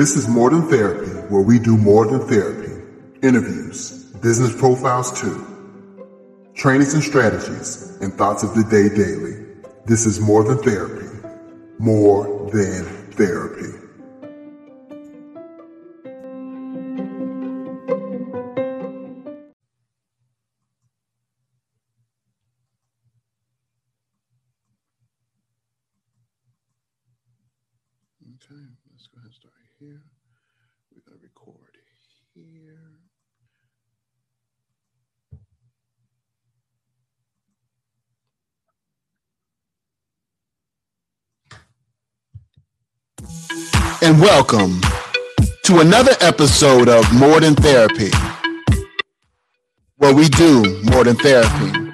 This is More Than Therapy, where we do more than therapy. Interviews, business profiles too, trainings and strategies, and thoughts of the day daily. This is More Than Therapy. More than therapy. Let's go ahead and start here. We're going to record here. And welcome to another episode of More Than Therapy, where we do more than therapy.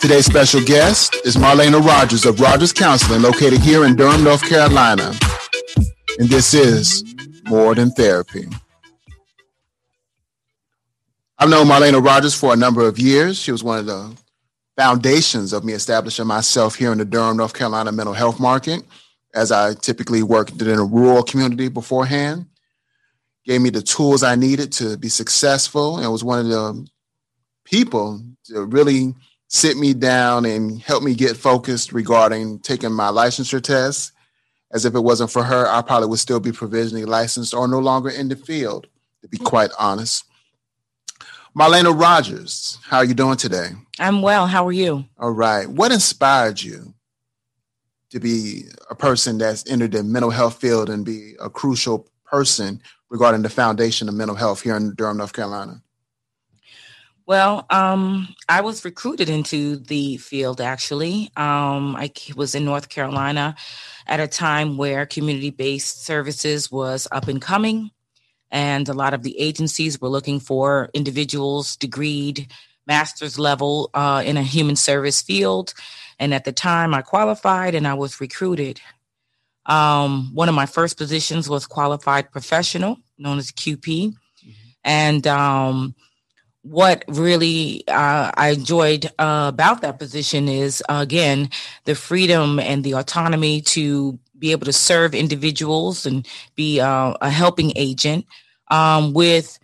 Today's special guest is Marlena Rogers of Rogers Counseling, located here in Durham, North Carolina. And this is More Than Therapy. I've known Marlena Rogers for a number of years. She was one of the foundations of me establishing myself here in the Durham, North Carolina mental health market, as I typically worked in a rural community beforehand. Gave me the tools I needed to be successful and was one of the people to really sit me down and help me get focused regarding taking my licensure test. As if it wasn't for her, I probably would still be provisionally licensed or no longer in the field, to be quite honest. Marlena Rogers, how are you doing today? I'm well. How are you? All right. What inspired you to be a person that's entered the mental health field and be a crucial person regarding the foundation of mental health here in Durham, North Carolina? Well, um, I was recruited into the field actually. Um, I was in North Carolina at a time where community based services was up and coming, and a lot of the agencies were looking for individuals degreed master's level uh, in a human service field. And at the time, I qualified and I was recruited. Um, one of my first positions was qualified professional, known as QP. Mm-hmm. And um, what really uh, I enjoyed uh, about that position is, uh, again, the freedom and the autonomy to be able to serve individuals and be uh, a helping agent um, with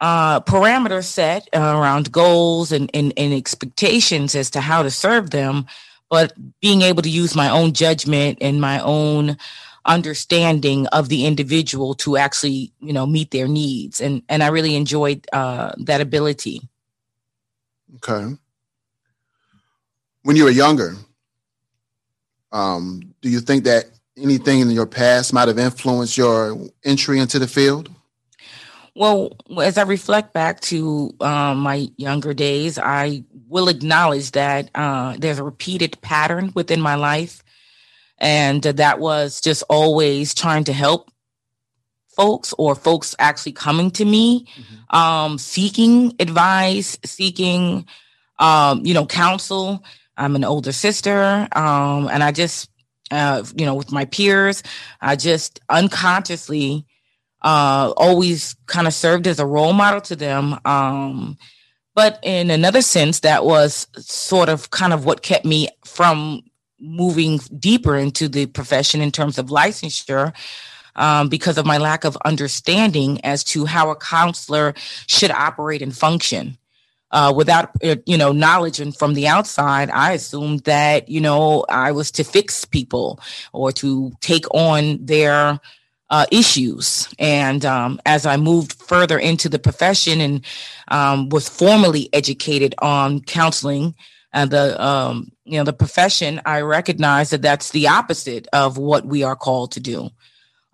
uh, parameters set around goals and, and, and expectations as to how to serve them, but being able to use my own judgment and my own understanding of the individual to actually you know meet their needs. And and i really enjoyed uh, that ability. Okay. When you were younger um, do you think that anything in your past might have influenced your entry into the field? Well as i reflect back to uh, my younger days i will acknowledge that uh, there's a repeated pattern within my life and that was just always trying to help folks or folks actually coming to me mm-hmm. um, seeking advice seeking um, you know counsel i'm an older sister um, and i just uh, you know with my peers i just unconsciously uh, always kind of served as a role model to them um, but in another sense that was sort of kind of what kept me from moving deeper into the profession in terms of licensure um, because of my lack of understanding as to how a counselor should operate and function. Uh, without uh, you know knowledge and from the outside, I assumed that you know I was to fix people or to take on their uh, issues. And um, as I moved further into the profession and um, was formally educated on counseling, and the um, you know the profession, I recognize that that's the opposite of what we are called to do.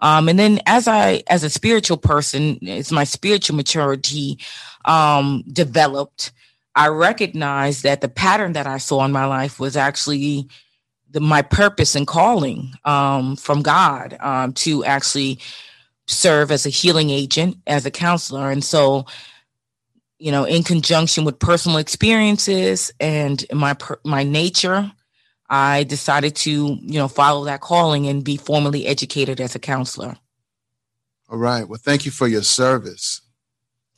Um, and then as I as a spiritual person, as my spiritual maturity um, developed, I recognized that the pattern that I saw in my life was actually the, my purpose and calling um, from God um, to actually serve as a healing agent, as a counselor, and so you know, in conjunction with personal experiences and my my nature, I decided to, you know, follow that calling and be formally educated as a counselor. All right. Well, thank you for your service.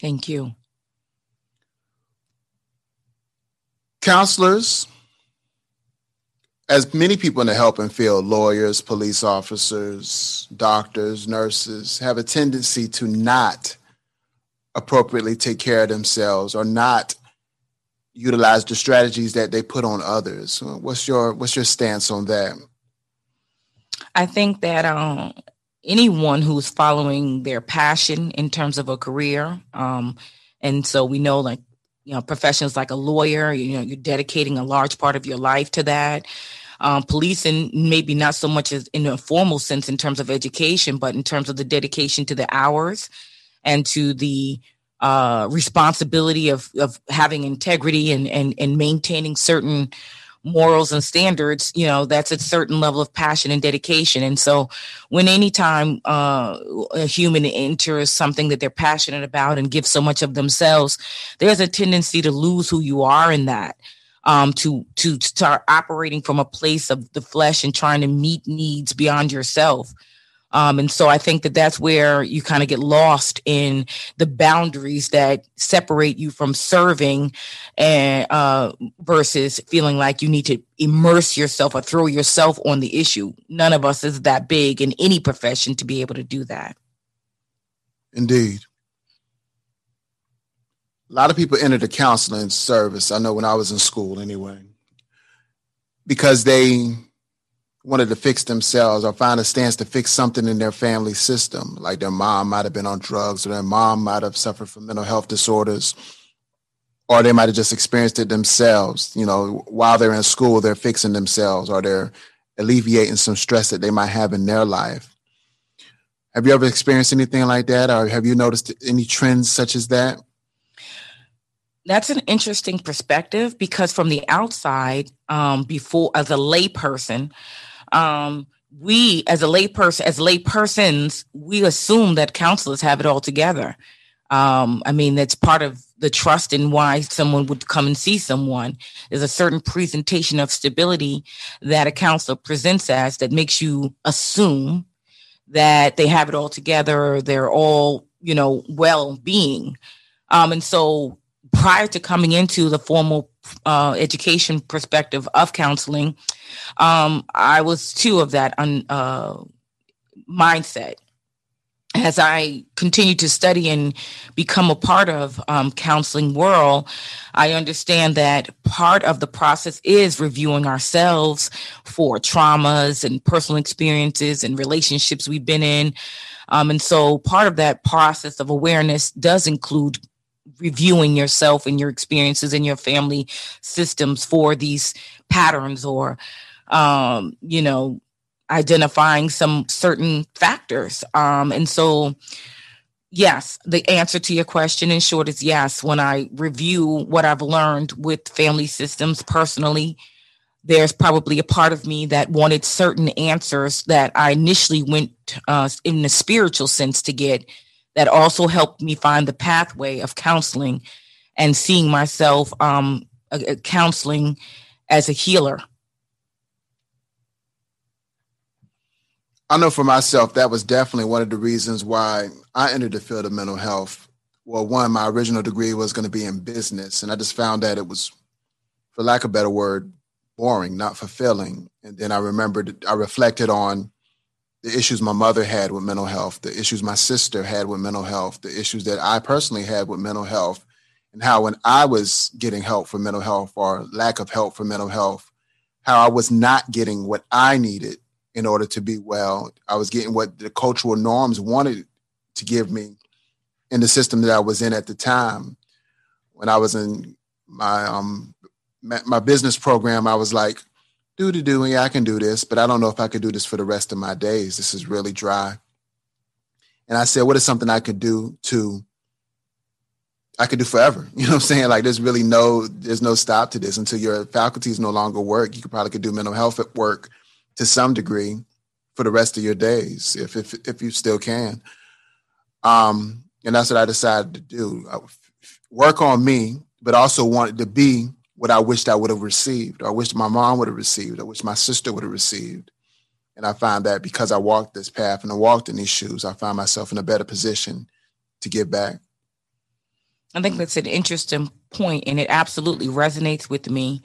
Thank you. Counselors as many people in the helping field, lawyers, police officers, doctors, nurses, have a tendency to not appropriately take care of themselves or not utilize the strategies that they put on others. What's your what's your stance on that? I think that um, anyone who's following their passion in terms of a career, um, and so we know like you know professions like a lawyer you know you're dedicating a large part of your life to that um, policing maybe not so much as in a formal sense in terms of education but in terms of the dedication to the hours and to the uh, responsibility of of having integrity and and and maintaining certain morals and standards, you know, that's a certain level of passion and dedication. And so when anytime uh, a human enters something that they're passionate about and give so much of themselves, there's a tendency to lose who you are in that. Um, to to start operating from a place of the flesh and trying to meet needs beyond yourself. Um, and so I think that that's where you kind of get lost in the boundaries that separate you from serving and uh, versus feeling like you need to immerse yourself or throw yourself on the issue. None of us is that big in any profession to be able to do that. Indeed. A lot of people enter the counseling service. I know when I was in school anyway, because they wanted to fix themselves or find a stance to fix something in their family system. Like their mom might have been on drugs or their mom might have suffered from mental health disorders or they might have just experienced it themselves. You know, while they're in school, they're fixing themselves or they're alleviating some stress that they might have in their life. Have you ever experienced anything like that or have you noticed any trends such as that? That's an interesting perspective because from the outside, um, before as a layperson, um, we as a layperson, as laypersons, we assume that counselors have it all together. Um, I mean, that's part of the trust in why someone would come and see someone. There's a certain presentation of stability that a counselor presents as that makes you assume that they have it all together, they're all, you know, well being. Um, and so prior to coming into the formal uh, education perspective of counseling, um, I was too of that un, uh, mindset. As I continue to study and become a part of um, counseling world, I understand that part of the process is reviewing ourselves for traumas and personal experiences and relationships we've been in. Um, and so part of that process of awareness does include reviewing yourself and your experiences and your family systems for these patterns or um, you know identifying some certain factors. Um, and so yes the answer to your question in short is yes. When i review what i've learned with family systems personally there's probably a part of me that wanted certain answers that i initially went uh, in the spiritual sense to get that also helped me find the pathway of counseling and seeing myself um, counseling as a healer. I know for myself, that was definitely one of the reasons why I entered the field of mental health. Well, one, my original degree was going to be in business, and I just found that it was, for lack of a better word, boring, not fulfilling. And then I remembered, I reflected on the issues my mother had with mental health, the issues my sister had with mental health, the issues that I personally had with mental health, and how when I was getting help for mental health or lack of help for mental health, how I was not getting what I needed in order to be well. I was getting what the cultural norms wanted to give me in the system that I was in at the time. When I was in my um my business program, I was like, do to do, yeah, I can do this, but I don't know if I could do this for the rest of my days. This is really dry. And I said, what is something I could do to I could do forever. You know what I'm saying? Like there's really no there's no stop to this until your faculties no longer work. You could probably could do mental health at work to some degree for the rest of your days if if if you still can. Um, and that's what I decided to do. I work on me, but also wanted to be what I wished I would have received, or I wished my mom would have received, or wish my sister would have received. And I find that because I walked this path and I walked in these shoes, I find myself in a better position to give back. I think that's an interesting point, and it absolutely resonates with me.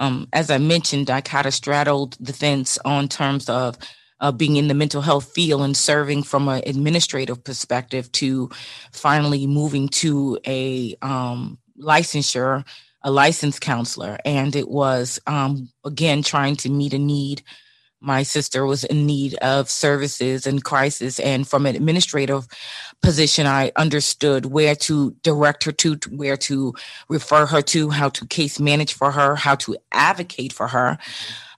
um, as I mentioned, I kind of straddled the fence on terms of uh, being in the mental health field and serving from an administrative perspective to finally moving to a um, licensure, a licensed counselor. And it was, um, again, trying to meet a need. My sister was in need of services and crisis. And from an administrative position, I understood where to direct her to, where to refer her to, how to case manage for her, how to advocate for her.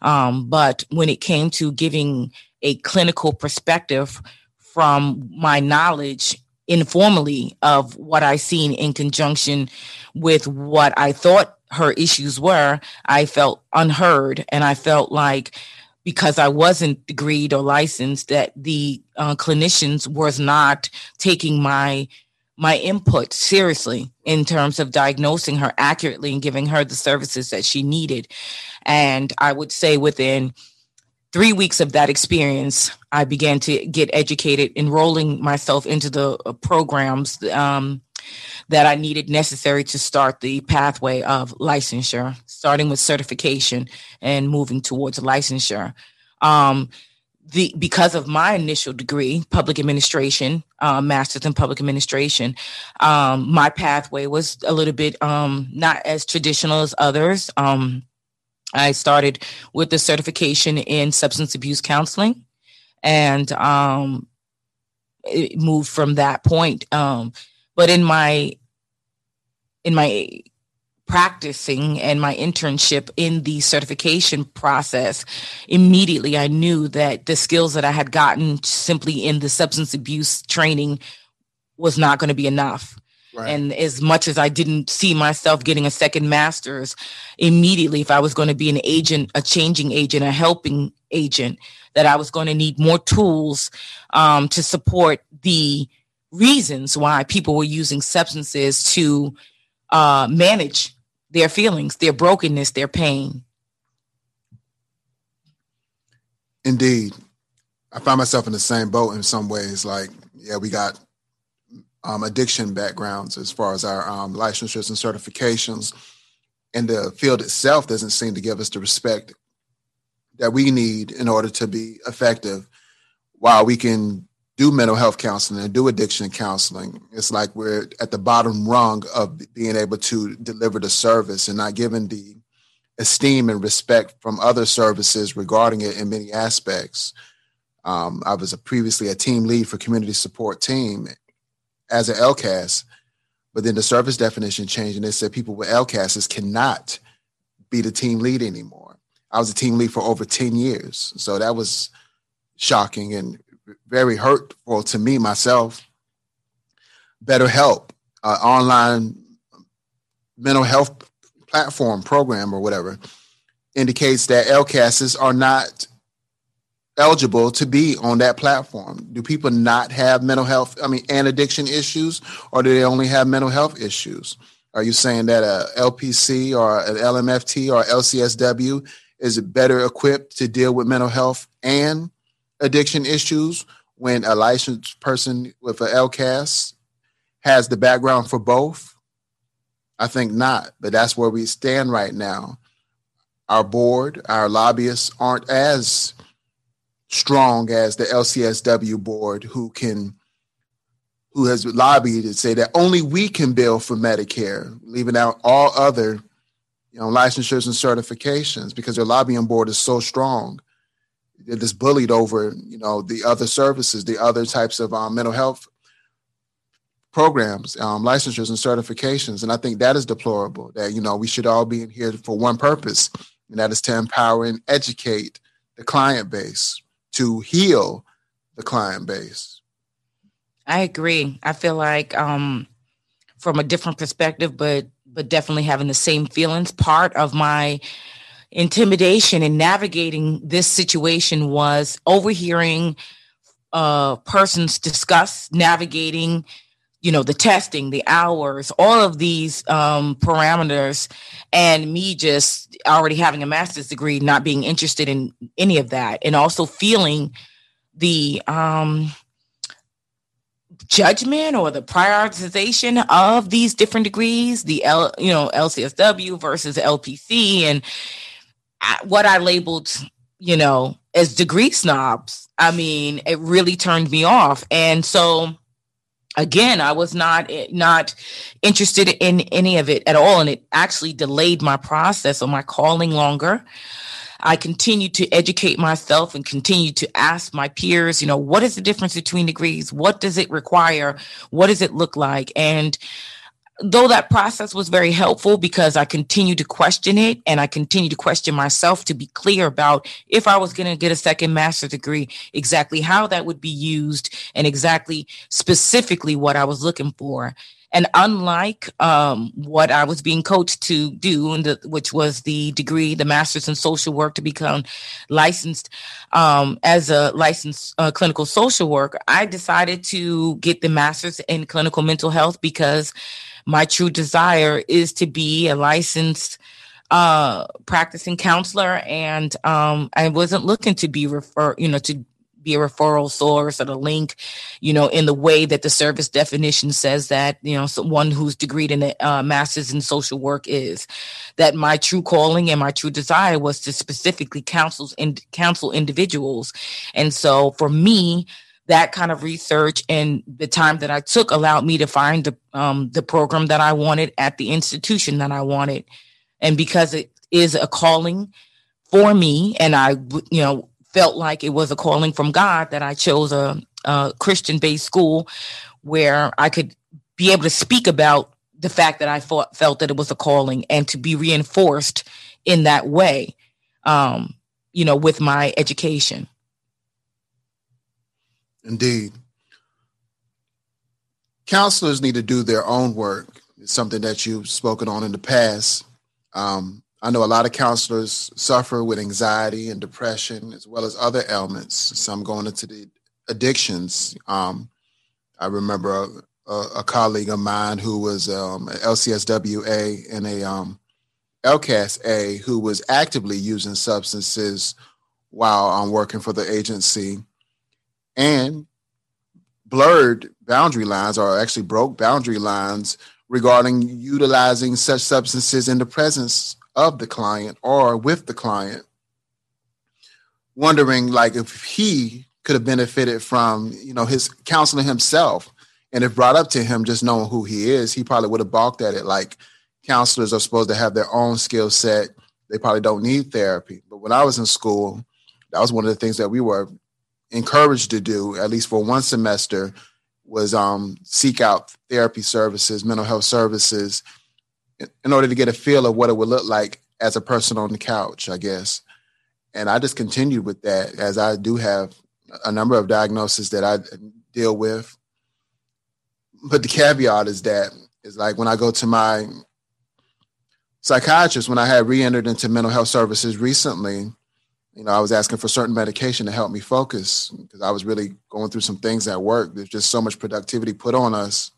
Um, but when it came to giving a clinical perspective from my knowledge informally of what I seen in conjunction with what I thought her issues were, I felt unheard and I felt like because I wasn't degreed or licensed that the uh, clinicians was not taking my my input seriously in terms of diagnosing her accurately and giving her the services that she needed. And I would say within three weeks of that experience, I began to get educated, enrolling myself into the uh, programs um, that I needed necessary to start the pathway of licensure, starting with certification and moving towards licensure. Um, the because of my initial degree, public administration, uh, master's in public administration, um, my pathway was a little bit um, not as traditional as others. Um, I started with the certification in substance abuse counseling and um, moved from that point. Um, but in my in my practicing and my internship in the certification process, immediately I knew that the skills that I had gotten simply in the substance abuse training was not going to be enough. Right. And as much as I didn't see myself getting a second master's immediately, if I was going to be an agent, a changing agent, a helping agent, that I was going to need more tools um, to support the reasons why people were using substances to uh, manage their feelings, their brokenness, their pain. Indeed. I find myself in the same boat in some ways. Like, yeah, we got um, addiction backgrounds as far as our um, licensures and certifications. And the field itself doesn't seem to give us the respect that we need in order to be effective. While we can do mental health counseling and do addiction counseling, it's like we're at the bottom rung of being able to deliver the service and not given the esteem and respect from other services regarding it in many aspects. Um, I was a previously a team lead for community support team, as an LCAS, but then the service definition changed and they said people with LCASs cannot be the team lead anymore. I was a team lead for over 10 years. So that was shocking and very hurtful to me myself. BetterHelp, uh, online mental health platform program or whatever, indicates that LCASs are not eligible to be on that platform? Do people not have mental health, I mean, and addiction issues, or do they only have mental health issues? Are you saying that uh, a LPC or uh, an LMFT or LCSW is better equipped to deal with mental health and addiction issues when a licensed person with an LCAS has the background for both? I think not, but that's where we stand right now. Our board, our lobbyists aren't as strong as the LCSW board who can who has lobbied to say that only we can bill for Medicare, leaving out all other you know licensures and certifications because their lobbying board is so strong. They're just bullied over you know the other services, the other types of um, mental health programs, um, licensures and certifications, and I think that is deplorable. That you know we should all be in here for one purpose, and that is to empower and educate the client base to heal the client base. I agree. I feel like um, from a different perspective, but but definitely having the same feelings. Part of my intimidation in navigating this situation was overhearing uh, persons discuss navigating you know the testing the hours all of these um, parameters and me just already having a master's degree not being interested in any of that and also feeling the um, judgment or the prioritization of these different degrees the L, you know lcsw versus lpc and what I labeled, you know, as degree snobs. I mean, it really turned me off. And so again, I was not eh, not interested in any of it at all. And it actually delayed my process or my calling longer. I continued to educate myself and continue to ask my peers, you know, what is the difference between degrees? What does it require? What does it look like? And though that process was very helpful because I continued to question it and I continued to question myself to be clear about if I was going to get a second master's degree, exactly how that would be used and exactly specifically what I was looking for. And unlike um, what I was being coached to do, the, which was the degree, the master's in social work to become licensed um, as a licensed uh, clinical social worker, I decided to get the master's in clinical mental health because my true desire is to be a licensed uh, practicing counselor, and um, I wasn't looking to be refer, you know, to be a referral source or the link, you know, in the way that the service definition says that, you know, someone who's degreed in a uh, master's in social work is. That my true calling and my true desire was to specifically counsel and counsel individuals, and so for me, that kind of research and the time that I took allowed me to find the um, the program that I wanted at the institution that I wanted, and because it is a calling for me, and I you know felt like it was a calling from God that I chose a, a Christian based school where I could be able to speak about the fact that I thought, felt that it was a calling and to be reinforced in that way, um, you know, with my education. Indeed. Counselors need to do their own work. It's something that you've spoken on in the past. Um, I know a lot of counselors suffer with anxiety and depression, as well as other ailments. Some going into the addictions. Um, I remember a, a, colleague of mine who was um, an LCSWA and a um, LCAS A who was actively using substances while I'm working for the agency and blurred boundary lines or actually broke boundary lines regarding utilizing such substances in the presence of the client or with the client. Wondering like if he could have benefited from you know his counseling himself and if brought up to him just knowing who he is he probably would have balked at it. Like counselors are supposed to have their own skill set. They probably don't need therapy. But when i was in school that was one of the things that we were encouraged to do, at least for one semester, was um, seek out therapy services, mental health services, in order to get a feel of what it would look like as a person on the couch, I guess. And I just continued with that as I do have a number of diagnoses that I deal with. But the caveat is that is like when I go to my psychiatrist, when I had re-entered into mental health services recently, you know, I was asking for certain medication to help me focus because I was really going through some things at work. There's just so much productivity put on us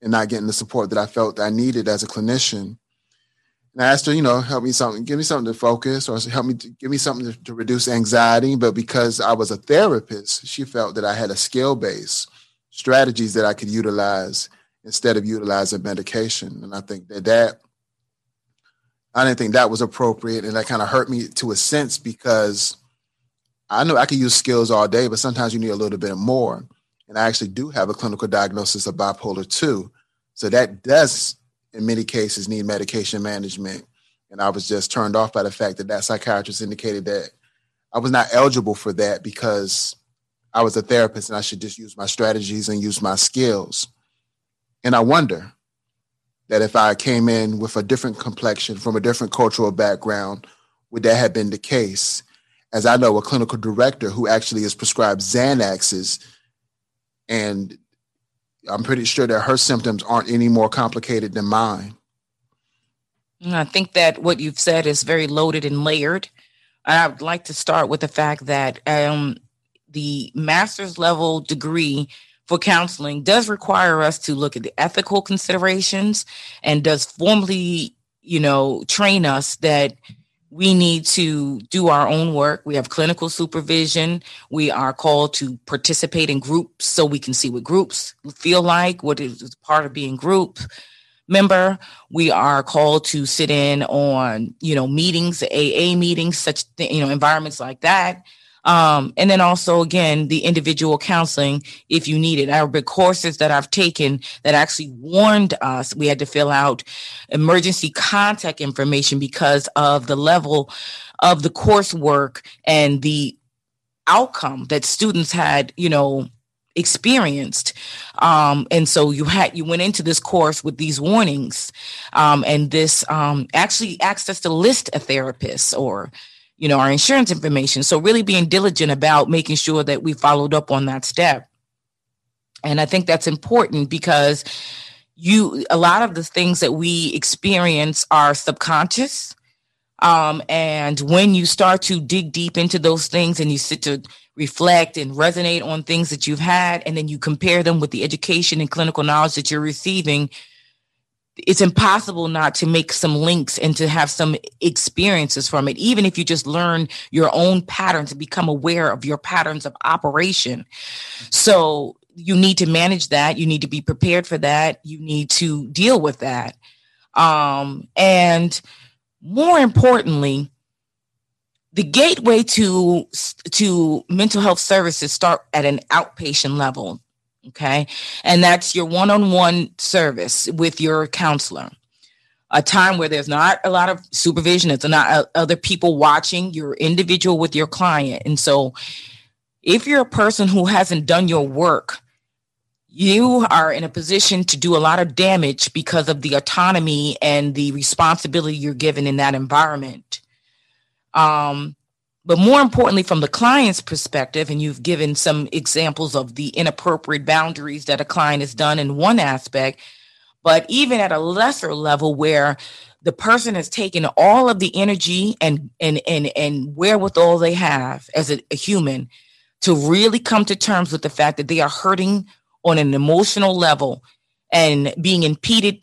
and not getting the support that I felt that I needed as a clinician. And I asked her, you know, help me something, give me something to focus or help me to, give me something to, to reduce anxiety. But because I was a therapist, she felt that I had a skill base, strategies that I could utilize instead of utilizing medication. And I think that that I didn't think that was appropriate, and that kind of hurt me to a sense because I know I can use skills all day, but sometimes you need a little bit more. And I actually do have a clinical diagnosis of bipolar two, so that does, in many cases, need medication management. And I was just turned off by the fact that that psychiatrist indicated that I was not eligible for that because I was a therapist and I should just use my strategies and use my skills. And I wonder, that if I came in with a different complexion from a different cultural background, would that have been the case? As I know, a clinical director who actually is prescribed Xanaxes, and I'm pretty sure that her symptoms aren't any more complicated than mine. I think that what you've said is very loaded and layered. I would like to start with the fact that um, the master's level degree for counseling does require us to look at the ethical considerations and does formally, you know, train us that we need to do our own work. We have clinical supervision. We are called to participate in groups so we can see what groups feel like, what is part of being group, member. We are called to sit in on, you know, meetings, AA meetings, such, you know, environments like that. Um, and then also, again, the individual counseling if you need it. There courses that I've taken that actually warned us we had to fill out emergency contact information because of the level of the coursework and the outcome that students had, you know, experienced um, and so you had you went into this course with these warnings um, and this um, actually asked us to list a therapist or you know our insurance information. So really being diligent about making sure that we followed up on that step. And i think that's important because you a lot of the things that we experience are subconscious. Um, and when you start to dig deep into those things and you sit to reflect and resonate on things that you've had, and then you compare them with the education and clinical knowledge that you're receiving, it's impossible not to make some links and to have some experiences from it, even if you just learn your own patterns and become aware of your patterns of operation. So you need to manage that. You need to be prepared for that. You need to deal with that. Um, and more importantly, the gateway to to mental health services start at an outpatient level okay? And that's your one-on-one service with your counselor. A time where there's not a lot of supervision it's not other people watching you're individual with your client. And so if you're a person who hasn't done your work you are in a position to do a lot of damage because of the autonomy and the responsibility you're given in that environment. Um, but more importantly, from the client's perspective, and you've given some examples of the inappropriate boundaries that a client has done in one aspect, but even at a lesser level where the person has taken all of the energy and and and and wherewithal they have as a, a human to really come to terms with the fact that they are hurting on an emotional level and being impeded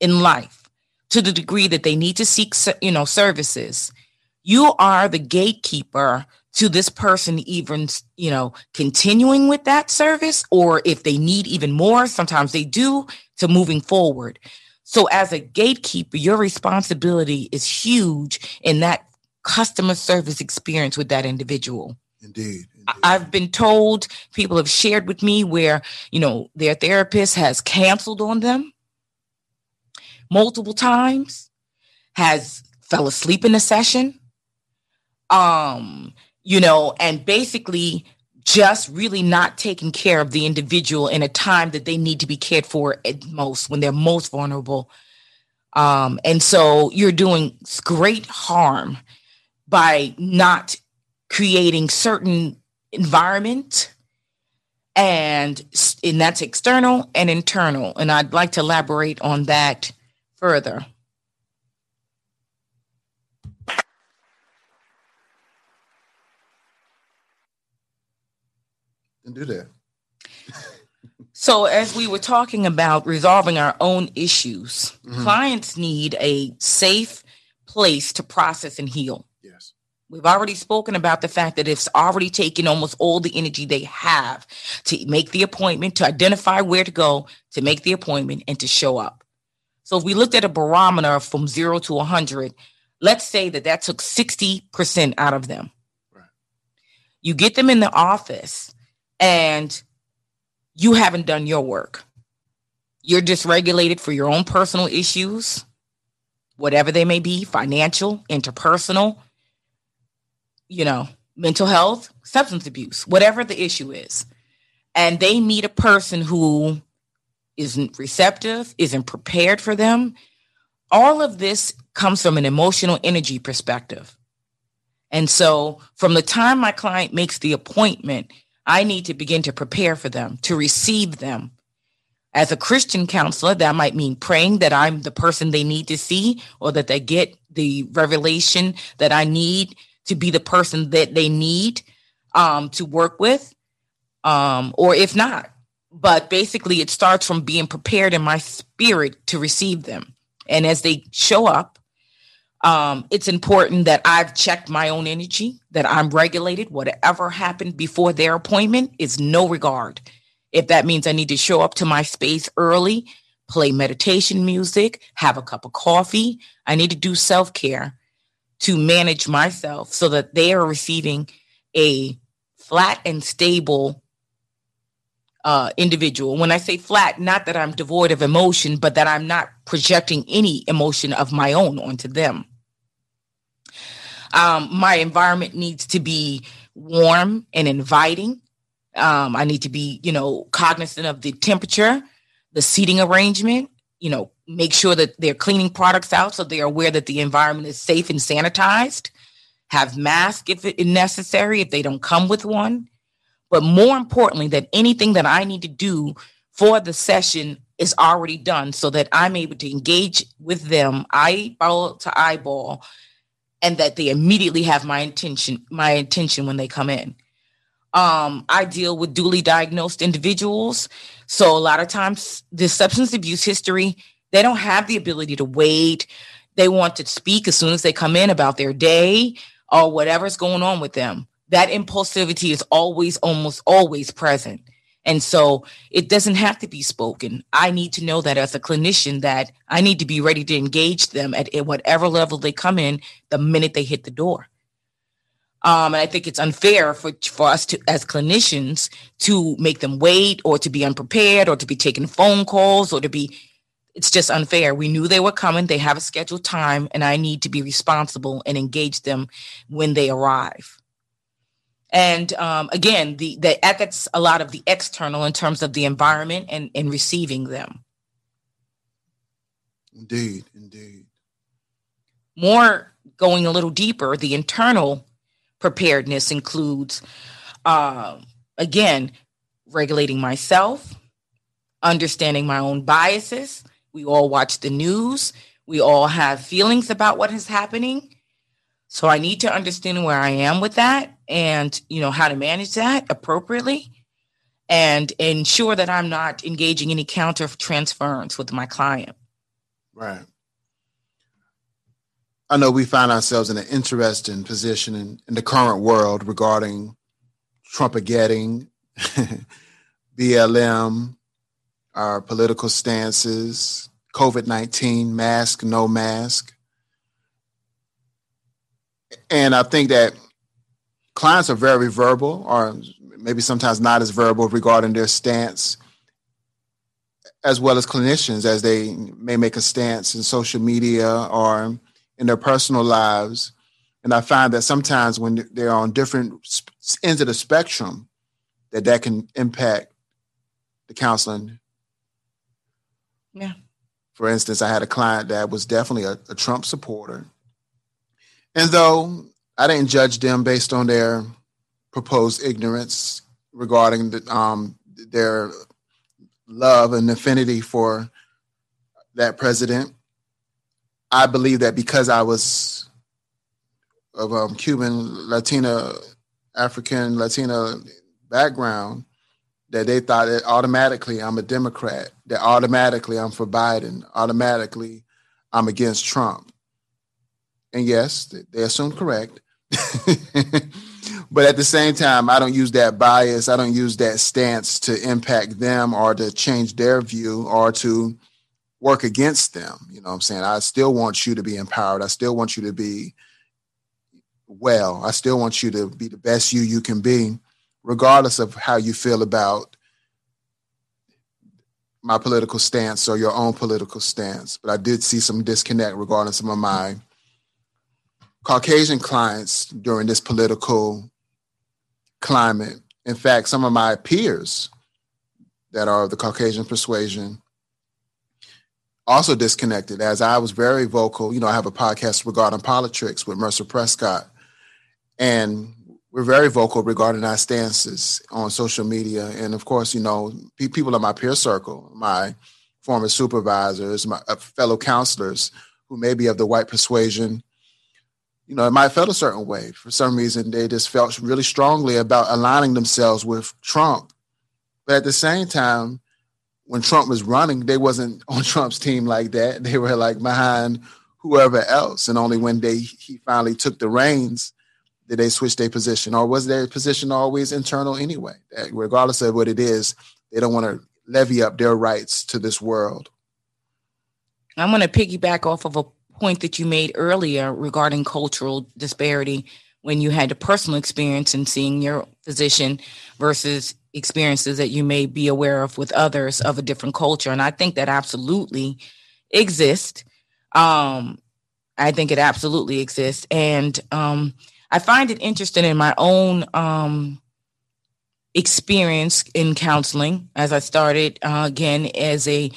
in life to the degree that they need to seek you know services you are the gatekeeper to this person even you know continuing with that service or if they need even more sometimes they do to moving forward so as a gatekeeper your responsibility is huge in that customer service experience with that individual indeed, indeed. i've been told people have shared with me where you know their therapist has canceled on them multiple times has fell asleep in a session um you know and basically just really not taking care of the individual in a time that they need to be cared for at most when they're most vulnerable. Um and so you're doing great harm by not creating certain environment and and that's external and internal. And i'd like to elaborate on that further and do that. so, as we were talking about resolving our own issues, mm-hmm. clients need a safe place to process and heal. Yes. We've already spoken about the fact that it's already taken almost all the energy they have to make the appointment, to identify where to go, to make the appointment, and to show up. So, if we looked at a barometer from zero to 100, let's say that that took 60% out of them. Right. You get them in the office and you haven't done your work. You're dysregulated for your own personal issues, whatever they may be financial, interpersonal, you know, mental health, substance abuse, whatever the issue is. And they meet a person who isn't receptive, isn't prepared for them. All of this comes from an emotional energy perspective. And so, from the time my client makes the appointment, I need to begin to prepare for them, to receive them. As a Christian counselor, that might mean praying that I'm the person they need to see or that they get the revelation that I need to be the person that they need um, to work with, um, or if not. But basically, it starts from being prepared in my spirit to receive them. And as they show up, um, it's important that I've checked my own energy, that I'm regulated. Whatever happened before their appointment is no regard. If that means I need to show up to my space early, play meditation music, have a cup of coffee. I need to do self care to manage myself so that they are receiving a flat and stable uh, individual. When I say flat, not that I'm devoid of emotion, but that I'm not projecting any emotion of my own onto them. Um, my environment needs to be warm and inviting. Um, I need to be, you know, cognizant of the temperature, the seating arrangement, you know, make sure that they're cleaning products out so they're aware that the environment is safe and sanitized. Have masks if is necessary, if they don't come with one. But more importantly, that anything that I need to do for the session is already done so that I'm able to engage with them eyeball to eyeball and that they immediately have my intention, my attention when they come in. Um, I deal with duly diagnosed individuals. So a lot of times the substance abuse history, they don't have the ability to wait. They want to speak as soon as they come in about their day or whatever's going on with them. That impulsivity is always, almost always present. And so it doesn't have to be spoken. I need to know that as a clinician that I need to be ready to engage them at, at whatever level they come in the minute they hit the door. Um, and I think it's unfair for, for us to, as clinicians, to make them wait or to be unprepared or to be taking phone calls or to be, it's just unfair. We knew they were coming. They have a scheduled time and I need to be responsible and engage them when they arrive. And um, again, the, the ethics, a lot of the external in terms of the environment and, and receiving them. Indeed, indeed. More going a little deeper, the internal preparedness includes, uh, again, regulating myself, understanding my own biases. We all watch the news. We all have feelings about what is happening. So I need to understand where I am with that and, you know, how to manage that appropriately and ensure that I'm not engaging any counter transference with my client. Right. I know we find ourselves in an interesting position in, in the current world regarding Trumpagetting, BLM, our political stances, COVID 19, mask, no mask. And I think that clients are very verbal, or maybe sometimes not as verbal regarding their stance, as well as clinicians, as they may make a stance in social media or in their personal lives. And I find that sometimes when they're on different ends of the spectrum, that that can impact the counseling. Yeah. For instance, I had a client that was definitely a, a Trump supporter and though I didn't judge them based on their proposed ignorance regarding the, um, their love and affinity for that president, I believe that because I was of um, Cuban, Latina, African, Latina background, that they thought that automatically I'm a Democrat, that automatically I'm for Biden, automatically I'm against Trump and yes, they assume correct. but at the same time, I don't use that bias. I don't use that stance to impact them or to change their view or to work against them. You know what I'm saying? I still want you to be empowered. I still want you to be well. I still want you to be the best you you can be, regardless of how you feel about my political stance or your own political stance. But I did see some disconnect regarding some of my Caucasian clients during this political climate. In fact, some of my peers that are of the Caucasian persuasion also disconnected as I was very vocal. You know, I have a podcast regarding politics with Mercer Prescott, and we're very vocal regarding our stances on social media. And of course, you know, people in my peer circle, my former supervisors, my uh, fellow counselors who may be of the white persuasion you know, it might have felt a certain way. For some reason, they just felt really strongly about aligning themselves with Trump. But at the same time, when Trump was running, they wasn't on Trump's team like that. They were like behind whoever else. And only when they he finally took the reins did they switch their position. Or was their position always internal anyway? That regardless of what it is, they don't want to levy up their rights to this world. I'm going to piggyback off of a point that you made earlier regarding cultural disparity when you had a personal experience in seeing your physician versus experiences that you may be aware of with others of a different culture. And I think that absolutely exists. Um, I think it absolutely exists. And um, I find it interesting in my own um, experience in counseling as I started uh, again as a,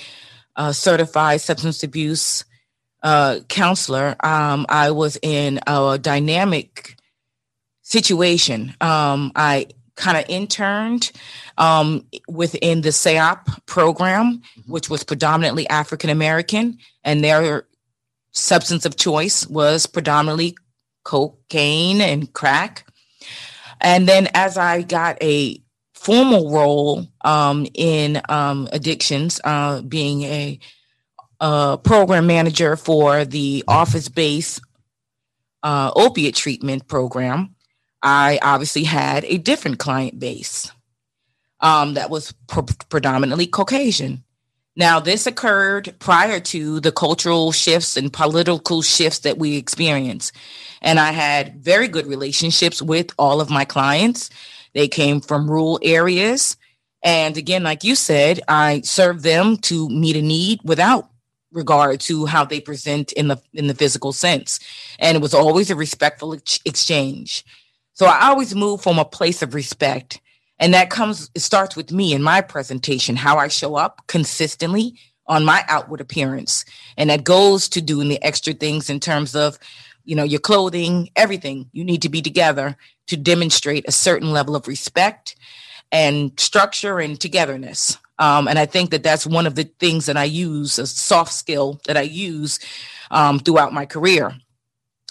a, certified substance abuse uh, counselor. Um, I was in a dynamic situation. Um, I kind of interned um, within the SAOP program, mm-hmm. which was predominantly African American, and their substance of choice was predominantly cocaine and crack. And then as I got a formal role um, in um, addictions, uh, being a, program manager for the office based uh, opiate treatment program, I obviously had a different client base um, that was predominantly Caucasian. Now, this occurred prior to the cultural shifts and political shifts that we experienced. And I had very good relationships with all of my clients. They came from rural areas. And again, like you said, I served them to meet a need without regard to how they present in the in the physical sense. And it was always a respectful ex- exchange. So I always move from a place of respect and that comes, it starts with me in my presentation, how I show up consistently on my outward appearance. And that goes to doing the extra things in terms of, you know, your clothing, everything. You need to be together to demonstrate a certain level of respect and structure and togetherness. Um, and I think that that's one of the things that I use, a soft skill that I use um, throughout my career.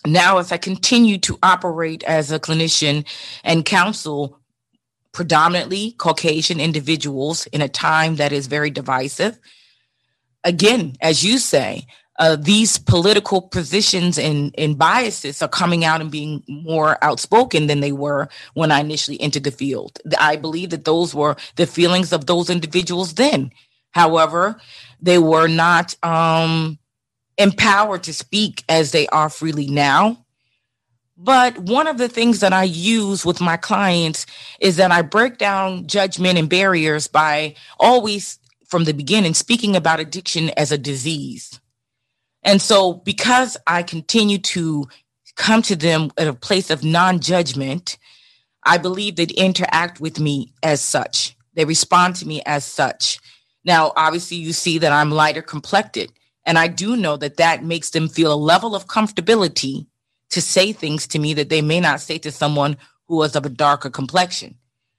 Now, as I continue to operate as a clinician and counsel predominantly Caucasian individuals in a time that is very divisive. Again, as you say, uh, these political positions and, and biases are coming out and being more outspoken than they were when I initially entered the field. I believe that those were the feelings of those individuals then. However, they were not um, empowered to speak as they are freely now. But one of the things that I use with my clients is that I break down judgment and barriers by always, from the beginning, speaking about addiction as a disease. And so, because I continue to come to them at a place of non judgment, I believe they interact with me as such. They respond to me as such. Now, obviously, you see that I'm lighter complected. And I do know that that makes them feel a level of comfortability to say things to me that they may not say to someone who was of a darker complexion.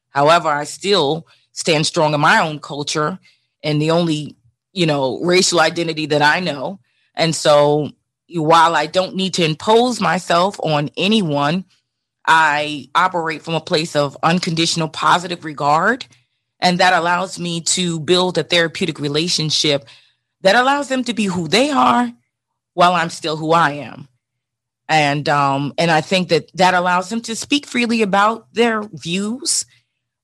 However, I still stand strong in my own culture and the only, you know, racial identity that I know. And so while I don't need to impose myself on anyone, I operate from a place of unconditional positive regard. And that allows me to build a therapeutic relationship that allows them to be who they are while I'm still who I am and um, and I think that that allows them to speak freely about their views,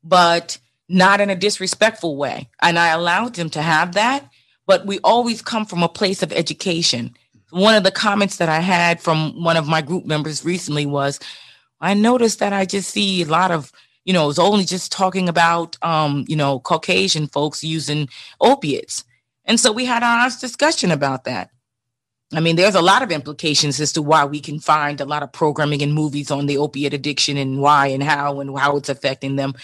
but not in a disrespectful way. And I allowed them to have that, but we always come from a place of education. One of the comments that I had from one of my group members recently was, I noticed that I just see a lot of you know, it's only just talking about, um, you know, Caucasian folks using opiates. And so we had an honest discussion about that. I mean, there's a lot of implications as to why we can find a lot of programming and movies on the opiate addiction and why and how and how it's affecting them.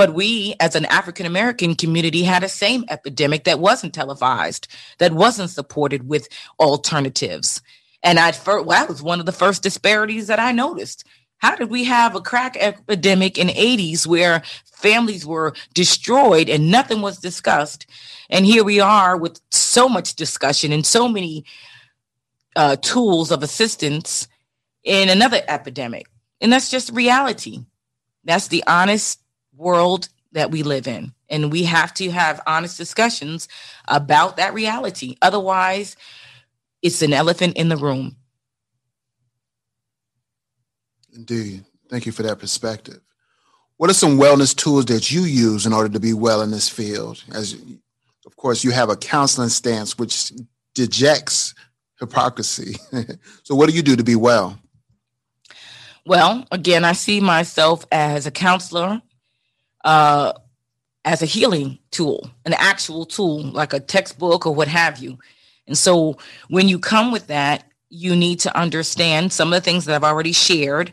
But we, as an African American community, had a same epidemic that wasn't televised, that wasn't supported with alternatives. And I well, that was one of the first disparities that I noticed. How did we have a crack epidemic in 80s where families were destroyed and nothing was discussed? And here we are with so much discussion and so many uh, tools of assistance in another epidemic. And that's just reality. That's the honest world that we live in. And we have to have honest discussions about that reality. Otherwise, it's an elephant in the room. Indeed. Thank you for that perspective. What are some wellness tools that you use in order to be well in this field? As of course, you have a counseling stance, which dejects hypocrisy. so, what do you do to be well? Well, again, I see myself as a counselor, uh, as a healing tool, an actual tool, like a textbook or what have you. And so, when you come with that, you need to understand some of the things that I've already shared,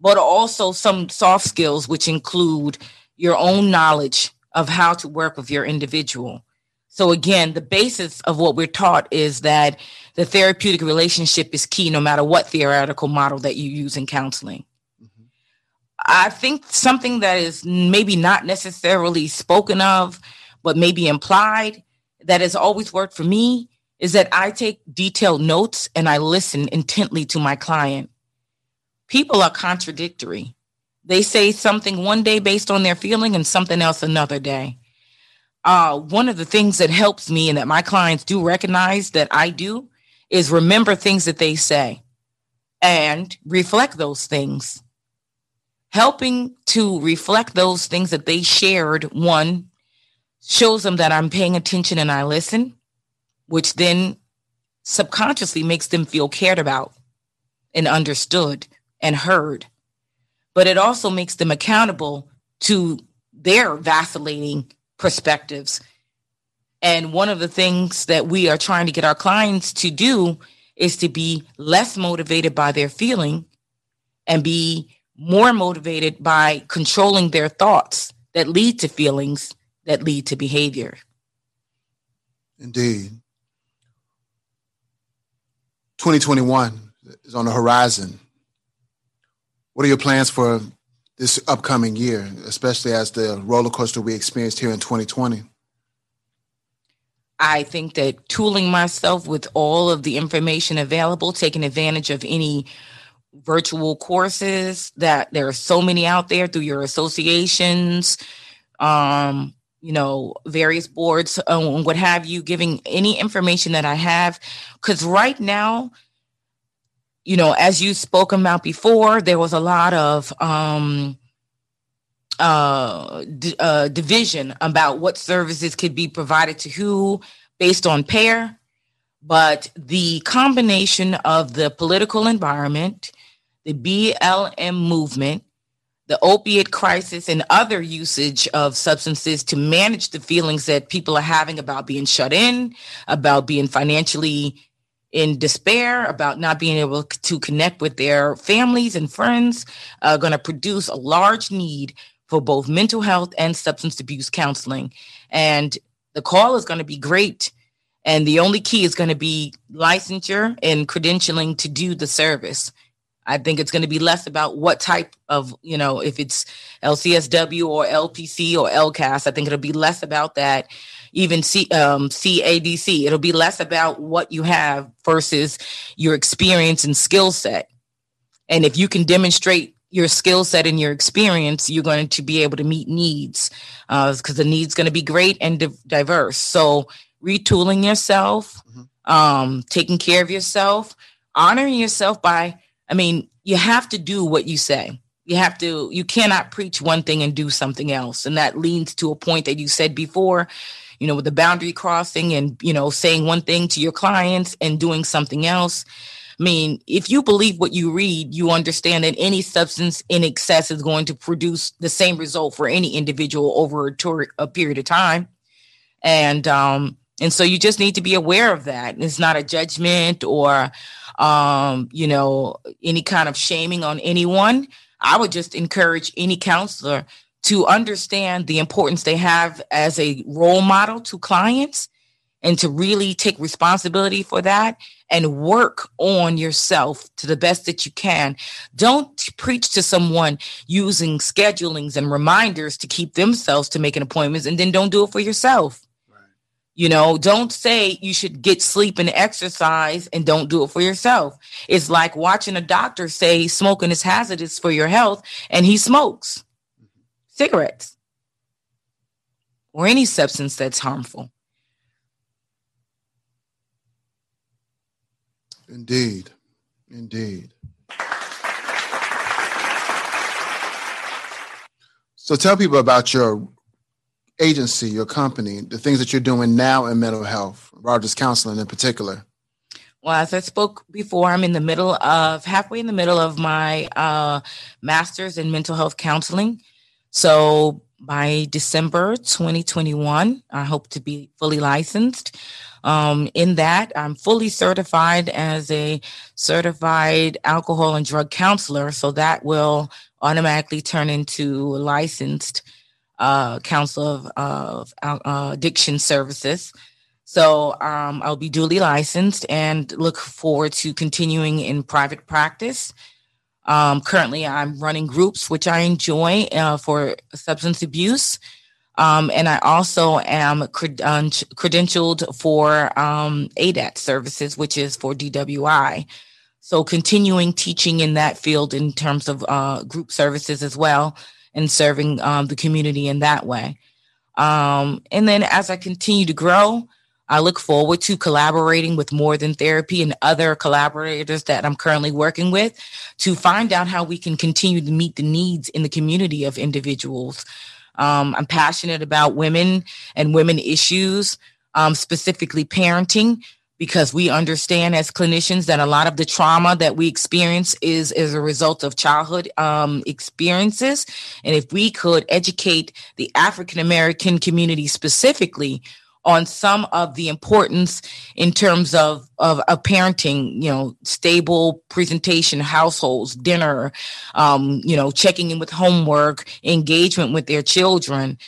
but also some soft skills, which include your own knowledge of how to work with your individual. So, again, the basis of what we're taught is that the therapeutic relationship is key no matter what theoretical model that you use in counseling. I think something that is maybe not necessarily spoken of, but maybe implied that has always worked for me is that I take detailed notes and I listen intently to my client. People are contradictory. They say something one day based on their feeling and something else another day. Uh, one of the things that helps me and that my clients do recognize that I do is remember things that they say and reflect those things. Helping to reflect those things that they shared, one, shows them that I'm paying attention and I listen, which then subconsciously makes them feel cared about and understood and heard. But it also makes them accountable to their vacillating perspectives and one of the things that we are trying to get our clients to do is to be less motivated by their feeling and be more motivated by controlling their thoughts that lead to feelings that lead to behavior. Indeed. 2021 is on the horizon. What are your plans for this upcoming year, especially as the roller coaster we experienced here in 2020? I think that tooling myself with all of the information available, taking advantage of any virtual courses that there are so many out there through your associations, um, you know, various boards, um, what have you, giving any information that I have. Because right now, you know, as you spoke about before, there was a lot of um, uh, d- uh, division about what services could be provided to who based on pair, but the combination of the political environment, the BLM movement, the opiate crisis, and other usage of substances to manage the feelings that people are having about being shut in, about being financially in despair about not being able to connect with their families and friends are going to produce a large need for both mental health and substance abuse counseling. And the call is going to be great. And the only key is going to be licensure and credentialing to do the service. I think it's going to be less about what type of, you know, if it's LCSW or LPC or LCAS. I think it'll be less about that. Even C, um, CADC, it'll be less about what you have versus your experience and skill set. And if you can demonstrate your skill set and your experience, you're going to be able to meet needs because uh, the need's going to be great and di- diverse. So retooling yourself, mm-hmm. um, taking care of yourself, honoring yourself by, I mean, you have to do what you say. You have to, you cannot preach one thing and do something else. And that leads to a point that you said before, you know, with the boundary crossing and, you know, saying one thing to your clients and doing something else. I mean, if you believe what you read, you understand that any substance in excess is going to produce the same result for any individual over a, tour, a period of time. And um, and so you just need to be aware of that. It's not a judgment or um, you know, any kind of shaming on anyone. I would just encourage any counselor to understand the importance they have as a role model to clients and to really take responsibility for that and work on yourself to the best that you can. Don't preach to someone using schedulings and reminders to keep themselves to making appointments and then don't do it for yourself. You know, don't say you should get sleep and exercise and don't do it for yourself. It's like watching a doctor say smoking is hazardous for your health and he smokes cigarettes or any substance that's harmful. Indeed. Indeed. So tell people about your agency, your company, the things that you're doing now in mental health, Rogers Counseling in particular? Well, as I spoke before, I'm in the middle of halfway in the middle of my uh, master's in mental health counseling. So by December 2021, I hope to be fully licensed. Um, in that, I'm fully certified as a certified alcohol and drug counselor. So that will automatically turn into licensed uh, counselor of, of uh, addiction services. So um, I'll be duly licensed and look forward to continuing in private practice. Um, currently, I'm running groups, which I enjoy uh, for substance abuse. Um, and I also am cred- uh, credentialed for um, ADAT services, which is for DWI. So continuing teaching in that field in terms of uh, group services as well and serving um, the community in that way. Um, and then as I continue to grow, I look forward to collaborating with More Than Therapy and other collaborators that I'm currently working with to find out how we can continue to meet the needs in the community of individuals um, I'm passionate about women and women issues, um, specifically parenting, because we understand as clinicians that a lot of the trauma that we experience is as a result of childhood um, experiences. And if we could educate the African American community specifically on some of the importance in terms of, of, of parenting, you know, stable presentation, households, dinner, um, you know, checking in with homework, engagement with their children,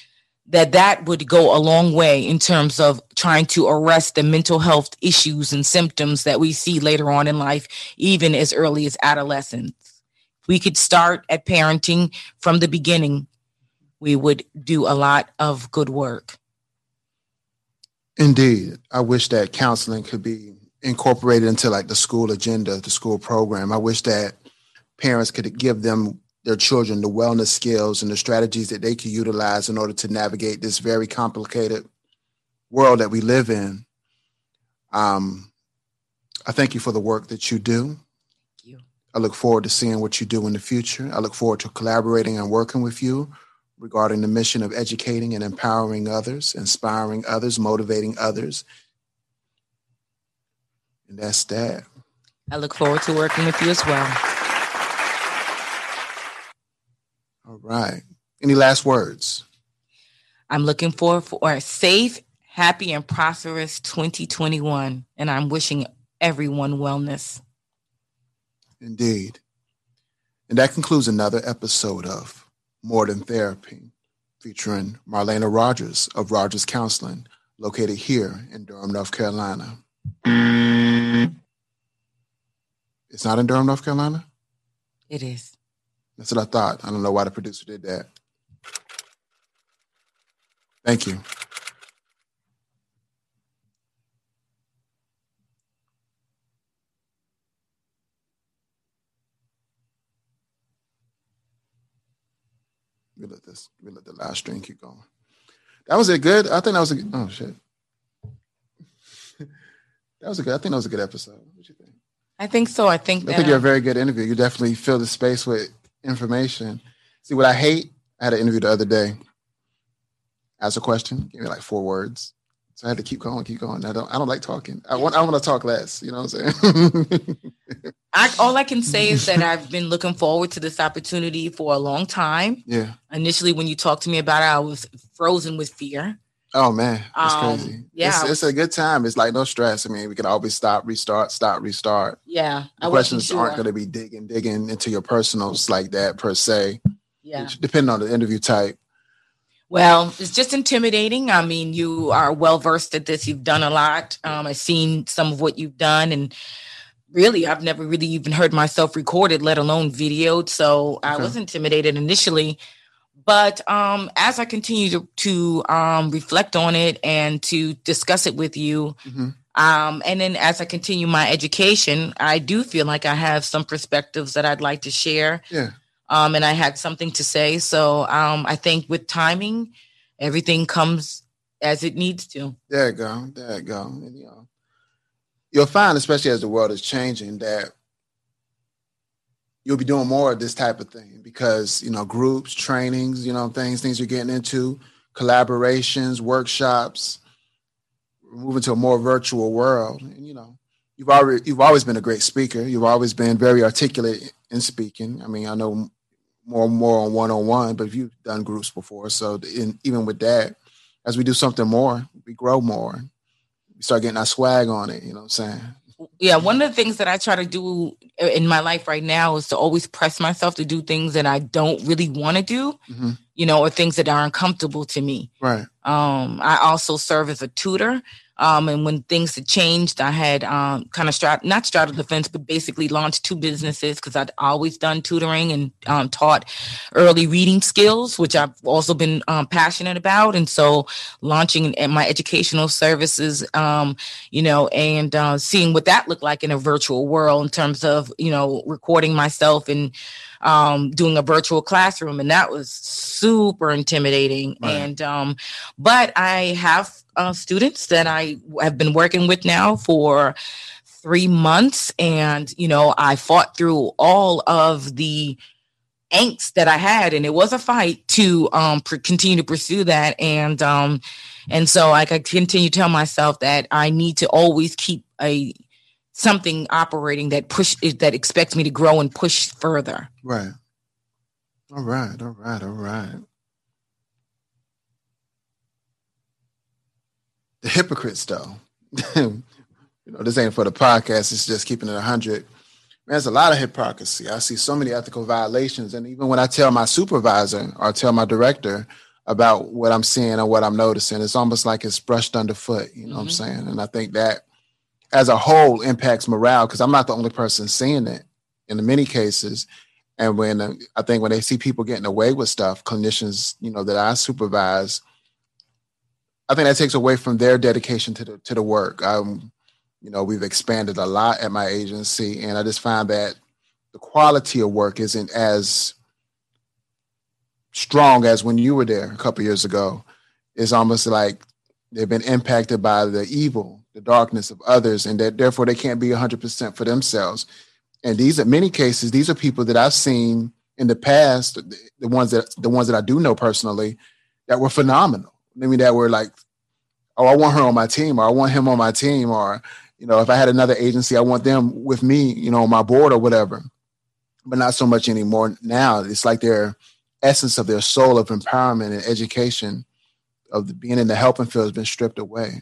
that that would go a long way in terms of trying to arrest the mental health issues and symptoms that we see later on in life, even as early as adolescence. We could start at parenting from the beginning. We would do a lot of good work. Indeed. I wish that counseling could be incorporated into like the school agenda, the school program. I wish that parents could give them their children the wellness skills and the strategies that they can utilize in order to navigate this very complicated world that we live in. Um, I thank you for the work that you do. Thank you. I look forward to seeing what you do in the future. I look forward to collaborating and working with you regarding the mission of educating and empowering others, inspiring others, motivating others. And that's that. I look forward to working with you as well. All right. Any last words? I'm looking forward for a safe, happy, and prosperous 2021. And I'm wishing everyone wellness. Indeed. And that concludes another episode of more Than Therapy, featuring Marlena Rogers of Rogers Counseling, located here in Durham, North Carolina. It's not in Durham, North Carolina? It is. That's what I thought. I don't know why the producer did that. Thank you. We let this. We let the last string keep going. That was a Good. I think that was a. Oh shit. that was a good. I think that was a good episode. What you think? I think so. I think. I think you're a uh, very good interview. You definitely fill the space with information. See what I hate. I had an interview the other day. Ask a question. Give me like four words. So I had to keep going, keep going. I don't, I don't like talking. I want, I want to talk less. You know what I'm saying? I, all I can say is that I've been looking forward to this opportunity for a long time. Yeah. Initially, when you talked to me about it, I was frozen with fear. Oh man, that's um, crazy. Yeah, it's, it's, a good time. It's like no stress. I mean, we can always stop, restart, stop, restart. Yeah, the questions sure. aren't going to be digging, digging into your personals like that per se. Yeah, depending on the interview type. Well, it's just intimidating. I mean, you are well versed at this. You've done a lot. Um, I've seen some of what you've done, and really, I've never really even heard myself recorded, let alone videoed. So okay. I was intimidated initially. But um, as I continue to, to um, reflect on it and to discuss it with you, mm-hmm. um, and then as I continue my education, I do feel like I have some perspectives that I'd like to share. Yeah um, and I had something to say. So um, I think with timing, everything comes as it needs to. There you go. There you go. And, you know, you'll find, especially as the world is changing, that you'll be doing more of this type of thing because you know groups, trainings, you know things, things you're getting into collaborations, workshops, we're moving to a more virtual world. And, you know, you've already you've always been a great speaker. You've always been very articulate in speaking. I mean, I know more and more on one on one, but you've done groups before. So in, even with that, as we do something more, we grow more. We start getting our swag on it. You know what I'm saying? Yeah, one of the things that I try to do in my life right now is to always press myself to do things that I don't really want to do, mm-hmm. you know, or things that are uncomfortable to me. Right. Um, I also serve as a tutor. Um, and when things had changed, I had um, kind of strat not straddled the fence, but basically launched two businesses because I'd always done tutoring and um, taught early reading skills, which I've also been um, passionate about. And so launching my educational services, um, you know, and uh, seeing what that looked like in a virtual world in terms of, you know, recording myself and um, doing a virtual classroom, and that was super intimidating. Right. And um, but I have uh, students that I have been working with now for three months, and you know I fought through all of the angst that I had, and it was a fight to um, pr- continue to pursue that. And um, and so I continue to tell myself that I need to always keep a something operating that push that expects me to grow and push further. Right. All right. All right. All right. The hypocrites, though. you know, this ain't for the podcast. It's just keeping it hundred. Man, there's a lot of hypocrisy. I see so many ethical violations, and even when I tell my supervisor or tell my director about what I'm seeing or what I'm noticing, it's almost like it's brushed underfoot. You know mm-hmm. what I'm mm-hmm. saying? And I think that as a whole impacts morale because I'm not the only person seeing it in many cases. And when uh, I think when they see people getting away with stuff, clinicians, you know, that I supervise, I think that takes away from their dedication to the to the work. Um, you know, we've expanded a lot at my agency, and I just find that the quality of work isn't as strong as when you were there a couple years ago. It's almost like they've been impacted by the evil the darkness of others, and that therefore they can't be 100% for themselves. And these, in many cases, these are people that I've seen in the past, the, the ones that the ones that I do know personally, that were phenomenal. Mean, that were like, oh, I want her on my team, or I want him on my team, or you know, if I had another agency, I want them with me, you know, on my board or whatever. But not so much anymore now. It's like their essence of their soul of empowerment and education of the, being in the helping field has been stripped away.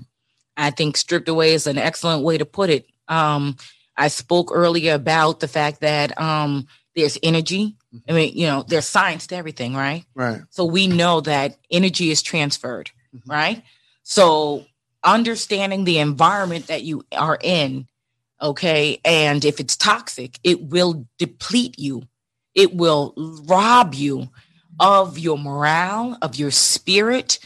I think stripped away is an excellent way to put it. Um, I spoke earlier about the fact that um, there's energy. I mean, you know, there's science to everything, right? Right. So we know that energy is transferred, mm-hmm. right? So understanding the environment that you are in, okay, and if it's toxic, it will deplete you. It will rob you of your morale, of your spirit,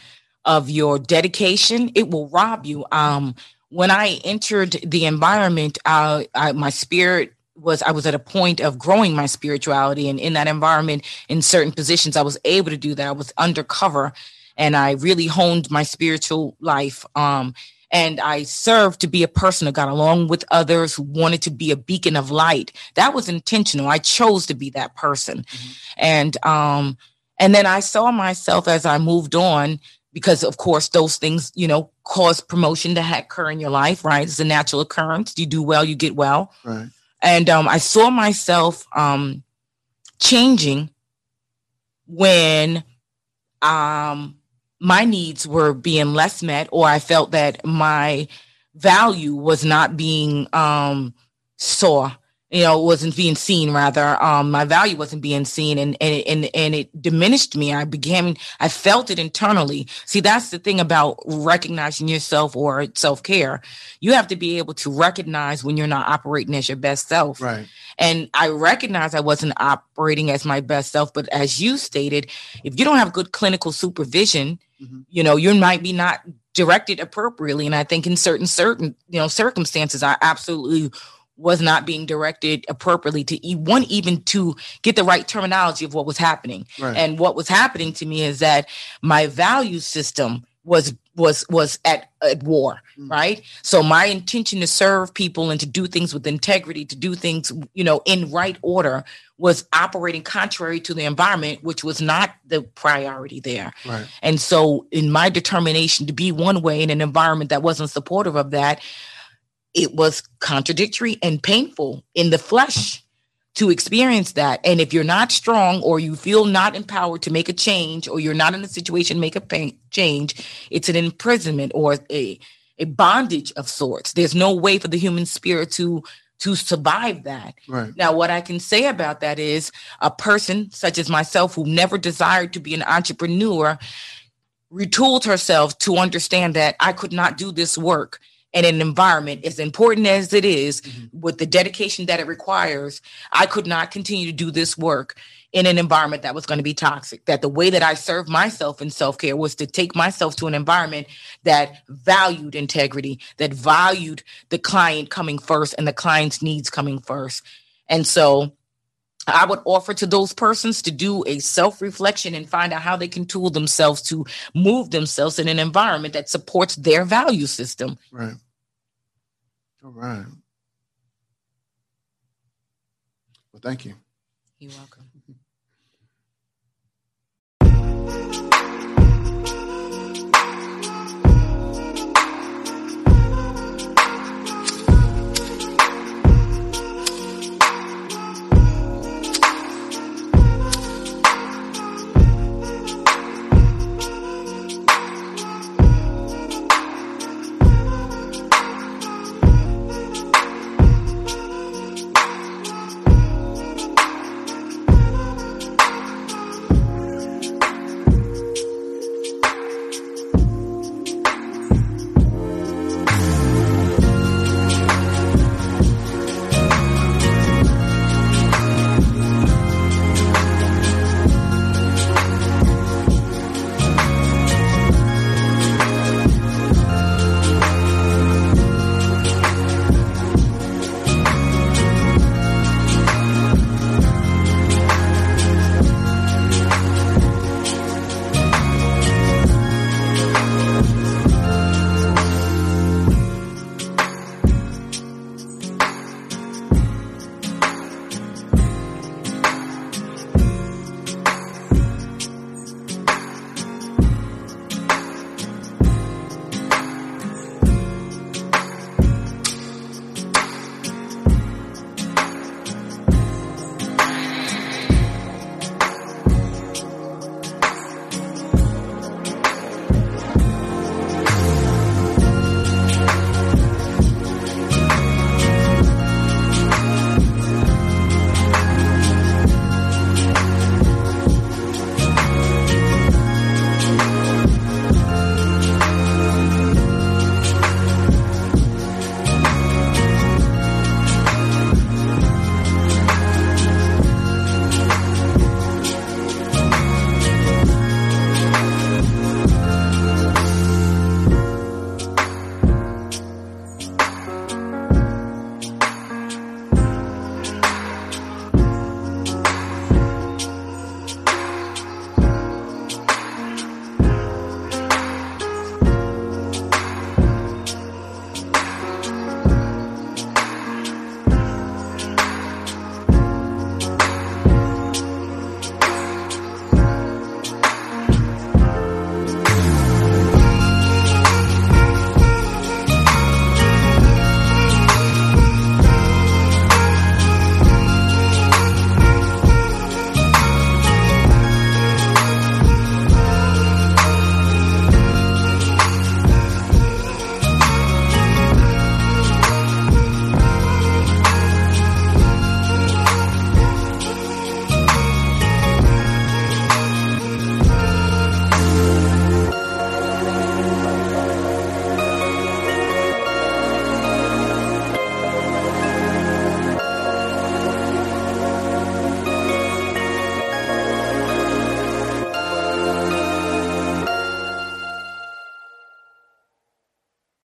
of your dedication, it will rob you. Um, when I entered the environment, uh, I, my spirit was I was at a point of growing my spirituality, and in that environment, in certain positions, I was able to do that. I was undercover, and I really honed my spiritual life. Um, and I served to be a person who got along with others, who wanted to be a beacon of light. That was intentional. I chose to be that person, mm-hmm. and um, and then I saw myself as I moved on because of course those things you know cause promotion to occur in your life right it's a natural occurrence you do well you get well right and um, i saw myself um, changing when um, my needs were being less met or i felt that my value was not being um, saw you know wasn't being seen rather um my value wasn't being seen and and and, and it diminished me. I began i felt it internally. See that's the thing about recognizing yourself or self-care. You have to be able to recognize when you're not operating as your best self. Right. And i recognize i wasn't operating as my best self but as you stated if you don't have good clinical supervision mm-hmm. you know you might be not directed appropriately and i think in certain certain you know circumstances i absolutely was not being directed appropriately to e- one even to get the right terminology of what was happening right. and what was happening to me is that my value system was was was at at war mm. right so my intention to serve people and to do things with integrity to do things you know in right order was operating contrary to the environment which was not the priority there right. and so in my determination to be one way in an environment that wasn't supportive of that it was contradictory and painful in the flesh to experience that. And if you're not strong or you feel not empowered to make a change or you're not in a situation to make a pain, change, it's an imprisonment or a, a bondage of sorts. There's no way for the human spirit to to survive that. Right. Now, what I can say about that is a person such as myself who never desired to be an entrepreneur retooled herself to understand that I could not do this work in an environment as important as it is, mm-hmm. with the dedication that it requires i could not continue to do this work in an environment that was going to be toxic that the way that i served myself in self-care was to take myself to an environment that valued integrity that valued the client coming first and the client's needs coming first and so I would offer to those persons to do a self reflection and find out how they can tool themselves to move themselves in an environment that supports their value system. Right. All right. Well, thank you. You're welcome.